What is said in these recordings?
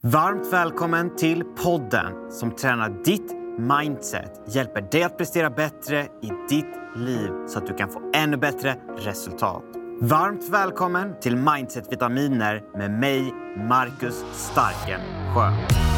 Varmt välkommen till podden som tränar ditt mindset, hjälper dig att prestera bättre i ditt liv så att du kan få ännu bättre resultat. Varmt välkommen till Mindset Vitaminer med mig, Marcus Starkensjö.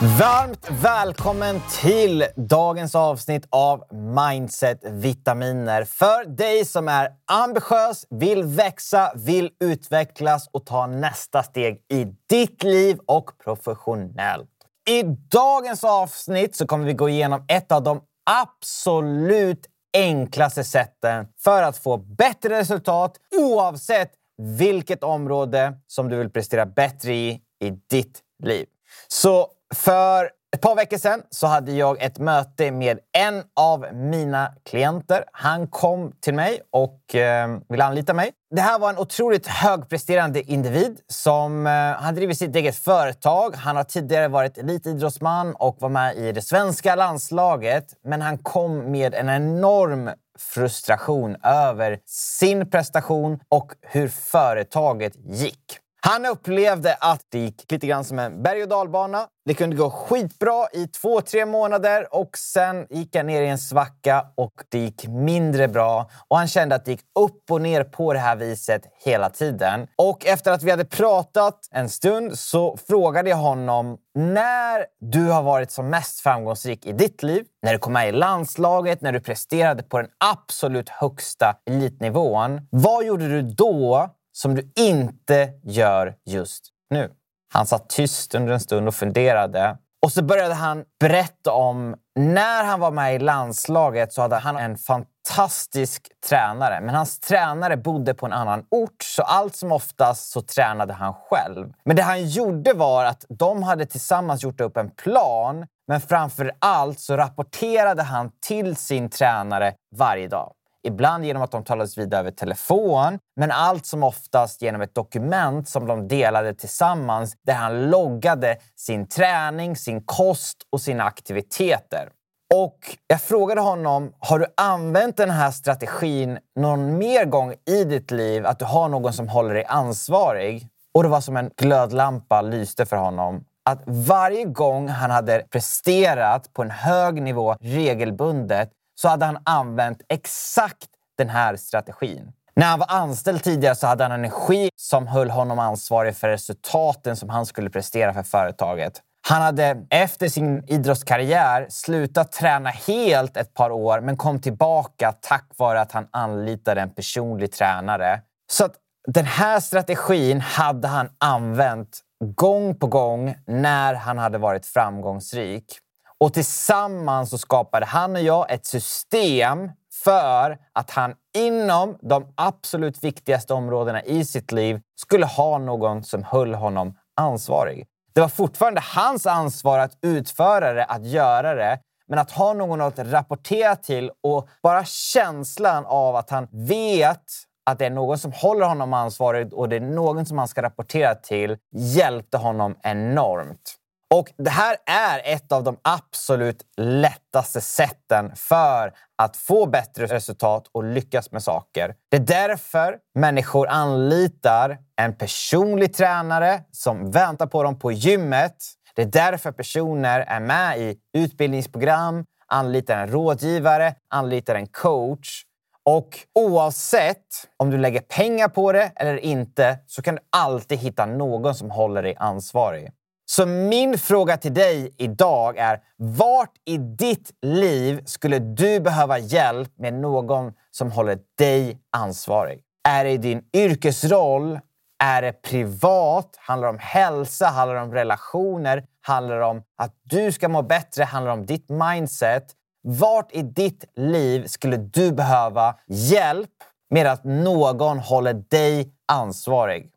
Varmt välkommen till dagens avsnitt av Mindset Vitaminer. För dig som är ambitiös, vill växa, vill utvecklas och ta nästa steg i ditt liv och professionellt. I dagens avsnitt så kommer vi gå igenom ett av de absolut enklaste sätten för att få bättre resultat oavsett vilket område som du vill prestera bättre i i ditt liv. Så för ett par veckor sedan så hade jag ett möte med en av mina klienter. Han kom till mig och eh, ville anlita mig. Det här var en otroligt högpresterande individ som eh, han driver sitt eget företag. Han har tidigare varit elitidrottsman och var med i det svenska landslaget. Men han kom med en enorm frustration över sin prestation och hur företaget gick. Han upplevde att det gick lite grann som en berg och dalbana. Det kunde gå skitbra i två, tre månader och sen gick han ner i en svacka och det gick mindre bra. Och han kände att det gick upp och ner på det här viset hela tiden. Och efter att vi hade pratat en stund så frågade jag honom när du har varit som mest framgångsrik i ditt liv, när du kom med i landslaget, när du presterade på den absolut högsta elitnivån. Vad gjorde du då som du inte gör just nu. Han satt tyst under en stund och funderade. Och så började han berätta om när han var med i landslaget så hade han en fantastisk tränare. Men hans tränare bodde på en annan ort, så allt som oftast så tränade han själv. Men det han gjorde var att de hade tillsammans gjort upp en plan. Men framför allt så rapporterade han till sin tränare varje dag. Ibland genom att de talades vid över telefon, men allt som oftast genom ett dokument som de delade tillsammans där han loggade sin träning, sin kost och sina aktiviteter. Och jag frågade honom, har du använt den här strategin någon mer gång i ditt liv? Att du har någon som håller dig ansvarig? Och det var som en glödlampa lyste för honom. Att varje gång han hade presterat på en hög nivå regelbundet så hade han använt exakt den här strategin. När han var anställd tidigare så hade han en energi som höll honom ansvarig för resultaten som han skulle prestera för företaget. Han hade efter sin idrottskarriär slutat träna helt ett par år men kom tillbaka tack vare att han anlitade en personlig tränare. Så att den här strategin hade han använt gång på gång när han hade varit framgångsrik. Och tillsammans så skapade han och jag ett system för att han inom de absolut viktigaste områdena i sitt liv skulle ha någon som höll honom ansvarig. Det var fortfarande hans ansvar att utföra det, att göra det. Men att ha någon att rapportera till och bara känslan av att han vet att det är någon som håller honom ansvarig och det är någon som han ska rapportera till hjälpte honom enormt. Och Det här är ett av de absolut lättaste sätten för att få bättre resultat och lyckas med saker. Det är därför människor anlitar en personlig tränare som väntar på dem på gymmet. Det är därför personer är med i utbildningsprogram, anlitar en rådgivare, anlitar en coach. Och oavsett om du lägger pengar på det eller inte så kan du alltid hitta någon som håller dig ansvarig. Så min fråga till dig idag är vart i ditt liv skulle du behöva hjälp med någon som håller dig ansvarig? Är det i din yrkesroll? Är det privat? Handlar det om hälsa? Handlar det om relationer? Handlar det om att du ska må bättre? Handlar det om ditt mindset? Vart i ditt liv skulle du behöva hjälp med att någon håller dig ansvarig?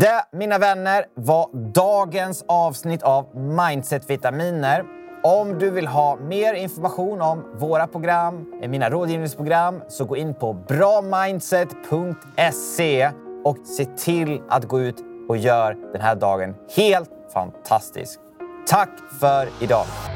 Det, mina vänner, var dagens avsnitt av Mindset Vitaminer. Om du vill ha mer information om våra program, eh, mina rådgivningsprogram, så gå in på bramindset.se och se till att gå ut och gör den här dagen helt fantastisk. Tack för idag!